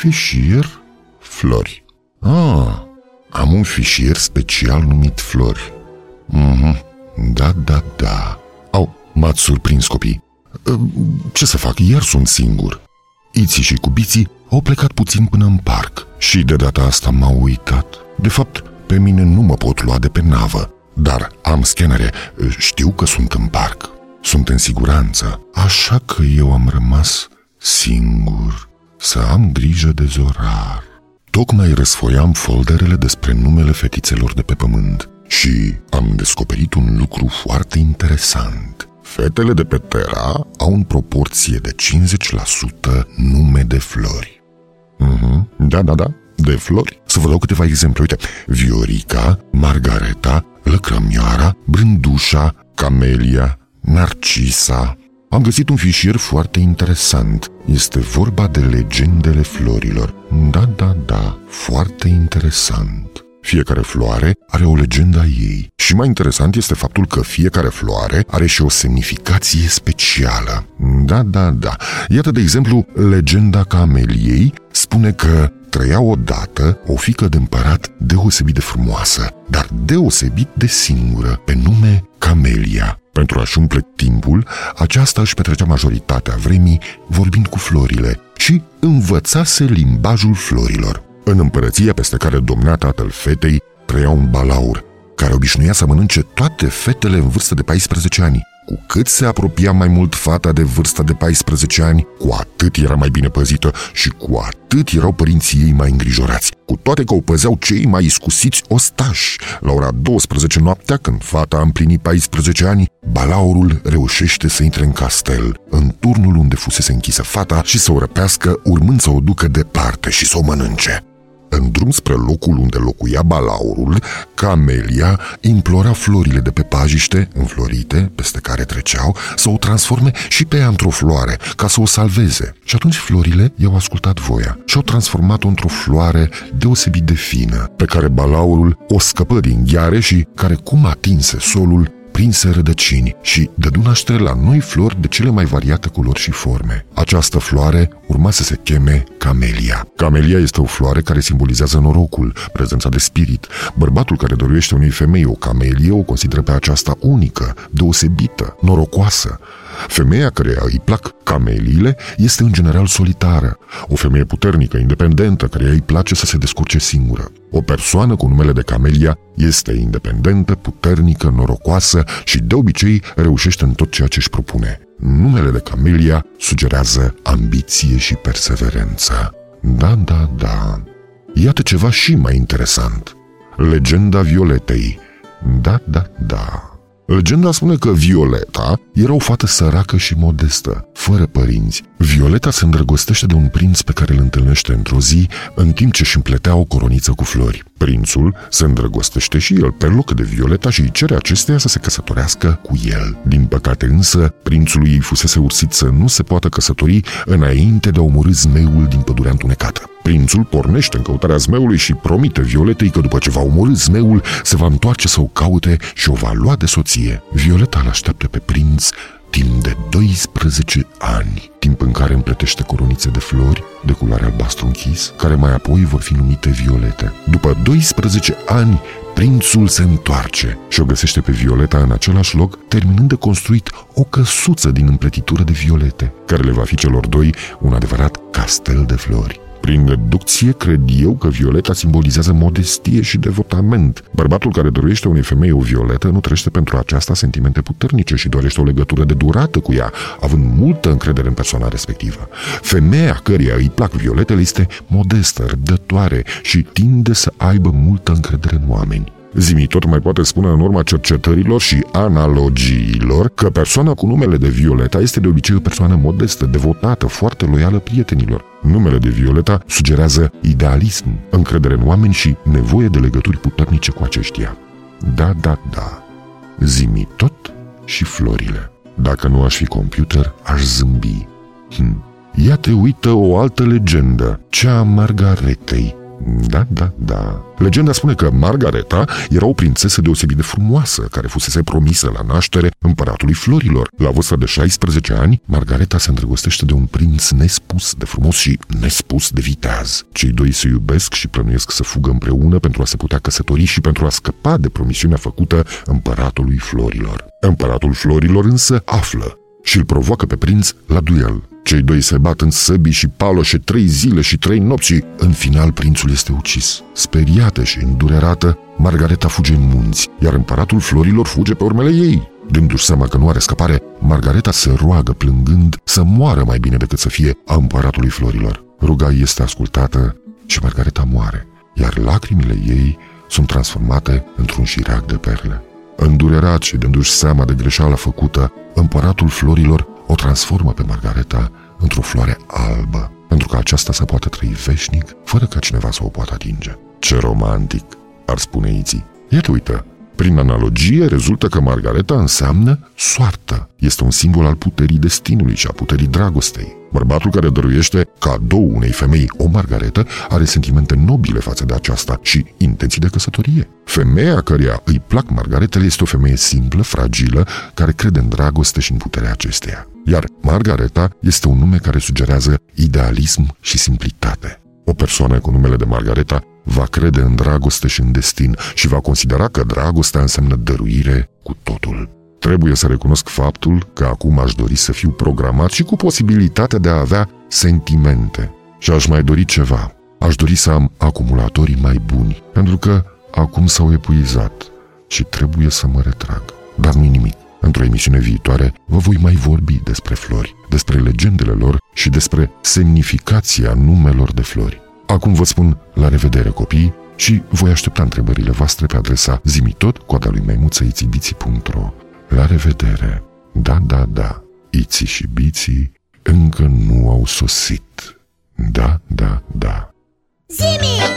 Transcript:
Fișier flori. Ah, am un fișier special numit flori. Mhm, da, da, da. Au, m-ați surprins copii. Ă, ce să fac, iar sunt singur. Iții și cubiții au plecat puțin până în parc și de data asta m-au uitat. De fapt, pe mine nu mă pot lua de pe navă, dar am scanere, știu că sunt în parc, sunt în siguranță, așa că eu am rămas singur să am grijă de Zorar. Tocmai răsfoiam folderele despre numele fetițelor de pe pământ și am descoperit un lucru foarte interesant. Fetele de pe Terra au în proporție de 50% nume de flori. Uh-huh. Da, da, da, de flori. Să vă dau câteva exemple. Uite, Viorica, Margareta, Lăcrămioara, Brândușa, Camelia, Narcisa. Am găsit un fișier foarte interesant. Este vorba de legendele florilor. Da, da, da, foarte interesant. Fiecare floare are o legendă a ei. Și mai interesant este faptul că fiecare floare are și o semnificație specială. Da, da, da. Iată, de exemplu, legenda cameliei spune că trăia odată o fică de împărat deosebit de frumoasă, dar deosebit de singură, pe nume Camelia. Pentru a-și umple timpul, aceasta își petrecea majoritatea vremii vorbind cu florile și învățase limbajul florilor. În împărăția peste care domnea tatăl fetei, trăia un balaur, care obișnuia să mănânce toate fetele în vârstă de 14 ani. Cu cât se apropia mai mult fata de vârsta de 14 ani, cu atât era mai bine păzită și cu atât erau părinții ei mai îngrijorați. Cu toate că o păzeau cei mai iscusiți ostași. La ora 12 noaptea, când fata a împlinit 14 ani, balaurul reușește să intre în castel, în turnul unde fusese închisă fata și să o răpească, urmând să o ducă departe și să o mănânce. În drum spre locul unde locuia balaurul, Camelia implora florile de pe pajiște, înflorite, peste care treceau, să o transforme și pe ea într-o floare, ca să o salveze. Și atunci florile i-au ascultat voia și au transformat-o într-o floare deosebit de fină, pe care balaurul o scăpă din gheare și care, cum atinse solul, prinse rădăcini și dădu naștere la noi flori de cele mai variate culori și forme. Această floare urma să se cheme Camelia. Camelia este o floare care simbolizează norocul, prezența de spirit. Bărbatul care dorește unei femei o camelie o consideră pe aceasta unică, deosebită, norocoasă. Femeia care îi plac cameliile este în general solitară, o femeie puternică, independentă, care îi place să se descurce singură. O persoană cu numele de Camelia este independentă, puternică, norocoasă și de obicei reușește în tot ceea ce își propune. Numele de Camelia sugerează ambiție și perseverență. Da, da, da. Iată ceva și mai interesant. Legenda Violetei. Da, da, da. Legenda spune că Violeta era o fată săracă și modestă, fără părinți. Violeta se îndrăgostește de un prinț pe care îl întâlnește într-o zi, în timp ce își împletea o coroniță cu flori. Prințul se îndrăgostește și el pe loc de Violeta și îi cere acesteia să se căsătorească cu el. Din păcate însă, prințul ei fusese ursit să nu se poată căsători înainte de a omorâ zmeul din pădurea întunecată. Prințul pornește în căutarea zmeului și promite Violetei că după ce va omorâ zmeul, se va întoarce să o caute și o va lua de soție. Violeta îl așteaptă pe prinț timp de 12 ani, timp în care împletește coronițe de flori de culoare albastru închis, care mai apoi vor fi numite violete. După 12 ani, prințul se întoarce și o găsește pe Violeta în același loc, terminând de construit o căsuță din împletitură de violete, care le va fi celor doi un adevărat castel de flori. Prin deducție, cred eu că violeta simbolizează modestie și devotament. Bărbatul care dorește unei femei o violetă nu trăiește pentru aceasta sentimente puternice și dorește o legătură de durată cu ea, având multă încredere în persoana respectivă. Femeia căreia îi plac violetele este modestă, răbdătoare și tinde să aibă multă încredere în oameni. Zimi tot mai poate spune în urma cercetărilor și analogiilor că persoana cu numele de Violeta este de obicei o persoană modestă, devotată, foarte loială prietenilor. Numele de Violeta sugerează idealism, încredere în oameni și nevoie de legături puternice cu aceștia. Da, da, da. Zimi tot și florile. Dacă nu aș fi computer, aș zâmbi. Hm. Ia te uită o altă legendă, cea a Margaretei, Da, da, da. Legenda spune că Margareta era o prințesă deosebit de frumoasă, care fusese promisă la naștere împăratului florilor. La vârsta de 16 ani, Margareta se îndrăgostește de un prinț nespus de frumos și nespus de viteaz. Cei doi se iubesc și plănuiesc să fugă împreună pentru a se putea căsători și pentru a scăpa de promisiunea făcută împăratului florilor. Împăratul florilor însă află și îl provoacă pe prinț la duel. Cei doi se bat în săbii și paloșe trei zile și trei nopți și, în final, prințul este ucis. Speriată și îndurerată, Margareta fuge în munți, iar împăratul florilor fuge pe urmele ei. Dându-și seama că nu are scăpare, Margareta se roagă plângând să moară mai bine decât să fie a împăratului florilor. Ruga este ascultată și Margareta moare, iar lacrimile ei sunt transformate într-un șirac de perle. Îndurerat și dându-și seama de greșeala făcută, împăratul florilor o transformă pe Margareta într-o floare albă, pentru că aceasta să poată trăi veșnic, fără ca cineva să o poată atinge. Ce romantic, ar spune Iții. Iată, uită, prin analogie, rezultă că Margareta înseamnă soartă. Este un simbol al puterii destinului și a puterii dragostei. Bărbatul care dăruiește cadou unei femei o margaretă are sentimente nobile față de aceasta și intenții de căsătorie. Femeia căreia îi plac margaretele este o femeie simplă, fragilă, care crede în dragoste și în puterea acesteia. Iar Margareta este un nume care sugerează idealism și simplitate. O persoană cu numele de Margareta va crede în dragoste și în destin și va considera că dragostea înseamnă dăruire cu totul. Trebuie să recunosc faptul că acum aș dori să fiu programat și cu posibilitatea de a avea sentimente. Și aș mai dori ceva. Aș dori să am acumulatorii mai buni, pentru că acum s-au epuizat și trebuie să mă retrag. Dar nu nimic. Într-o emisiune viitoare vă voi mai vorbi despre flori, despre legendele lor și despre semnificația numelor de flori. Acum vă spun la revedere copii și voi aștepta întrebările voastre pe adresa zimitot coada lui maimuțăițibiții.ro La revedere! Da, da, da, iții și biții încă nu au sosit. Da, da, da. Zimi, tot, zimi, tot.